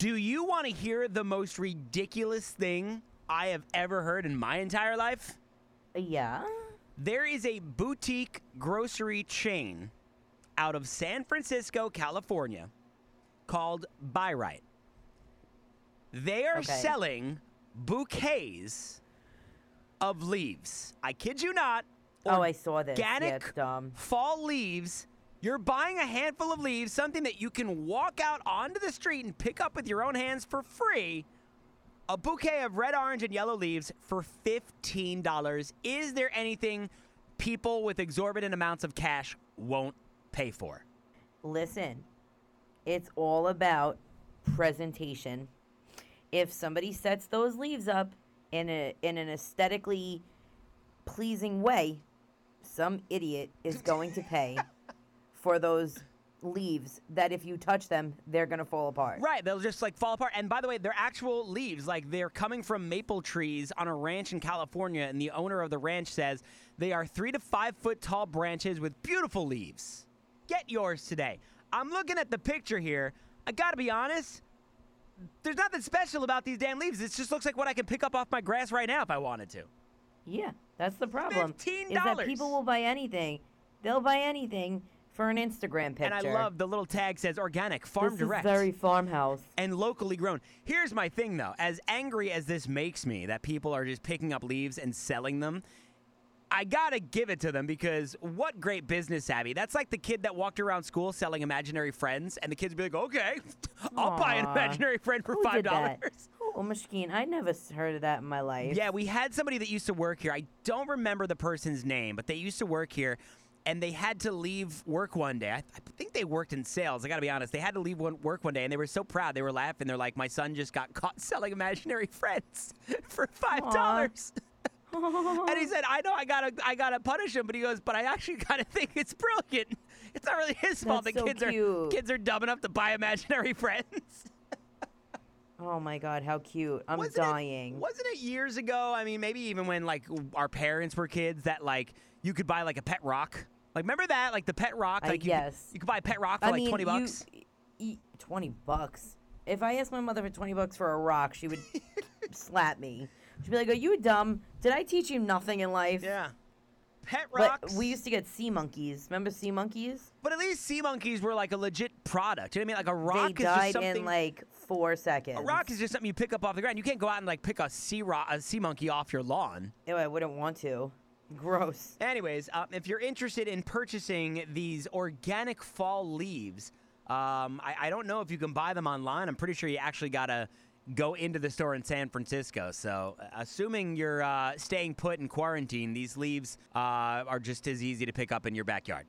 Do you want to hear the most ridiculous thing I have ever heard in my entire life? Yeah. There is a boutique grocery chain out of San Francisco, California called Bi-Rite. They are Okay. selling bouquets of leaves. I kid you not. Oh, I saw this. Organic dumb. fall leaves. You're buying a handful of leaves, something that you can walk out onto the street and pick up with your own hands for free. A bouquet of red, orange, and yellow leaves for $15. Is there anything people with exorbitant amounts of cash won't pay for? Listen, it's all about presentation. If somebody sets those leaves up in a in an aesthetically pleasing way, some idiot is going to pay for those leaves that if you touch them, they're going to fall apart. Right, they'll just like fall apart. And by the way, they're actual leaves. Like they're coming from maple trees on a ranch in California. And the owner of the ranch says they are three to five foot tall branches with beautiful leaves. Get yours today. I'm looking at the picture here. I gotta be honest, there's nothing special about these damn leaves. It just looks like what I can pick up off my grass right now if I wanted to. Yeah, that's the problem. $15. Is that people will buy anything. They'll buy anything for an Instagram picture. And I love the little tag says organic, farm this direct. is very farmhouse. and locally grown. Here's my thing though, as angry as this makes me that people are just picking up leaves and selling them, I gotta give it to them because what great business savvy. That's like the kid that walked around school selling imaginary friends, and the kids be like, okay, I'll buy an imaginary friend for Who five dollars. Oh, Mashkeen, I never heard of that in my life. Yeah, we had somebody that used to work here. I don't remember the person's name, but they used to work here. And they had to leave work one day. I, I think they worked in sales. I got to be honest. They had to leave one, work one day, and they were so proud. They were laughing. They're like, "My son just got caught selling imaginary friends for five dollars." and he said, "I know I gotta, I gotta punish him," but he goes, "But I actually kind of think it's brilliant. It's not really his fault that That's so kids are cute. kids are dumb enough to buy imaginary friends." Oh my god, how cute! I'm Wasn't dying. It, wasn't it years ago? I mean, maybe even when like our parents were kids, that like you could buy like a pet rock. Like, remember that? Like the pet rock. I Like you, guess. Could, you could buy a pet rock for I like mean, twenty you- bucks. y- Twenty bucks. If I asked my mother for twenty bucks for a rock, she would slap me. She'd be like, "Are you dumb? Did I teach you nothing in life?" Yeah. Pet But we used to get sea monkeys. Remember sea monkeys? but at least sea monkeys were like a legit product. You know what I mean? Like a rock they is just died something. in like four seconds. a rock is just something you pick up off the ground. You can't go out and like pick a sea rock, a sea monkey off your lawn. Ew, I wouldn't want to. Gross. Anyways, um, if you're interested in purchasing these organic fall leaves, um, I, I don't know if you can buy them online. I'm pretty sure you actually gotta go into the store in San Francisco. So, assuming you're uh, staying put in quarantine, these leaves uh, are just as easy to pick up in your backyard.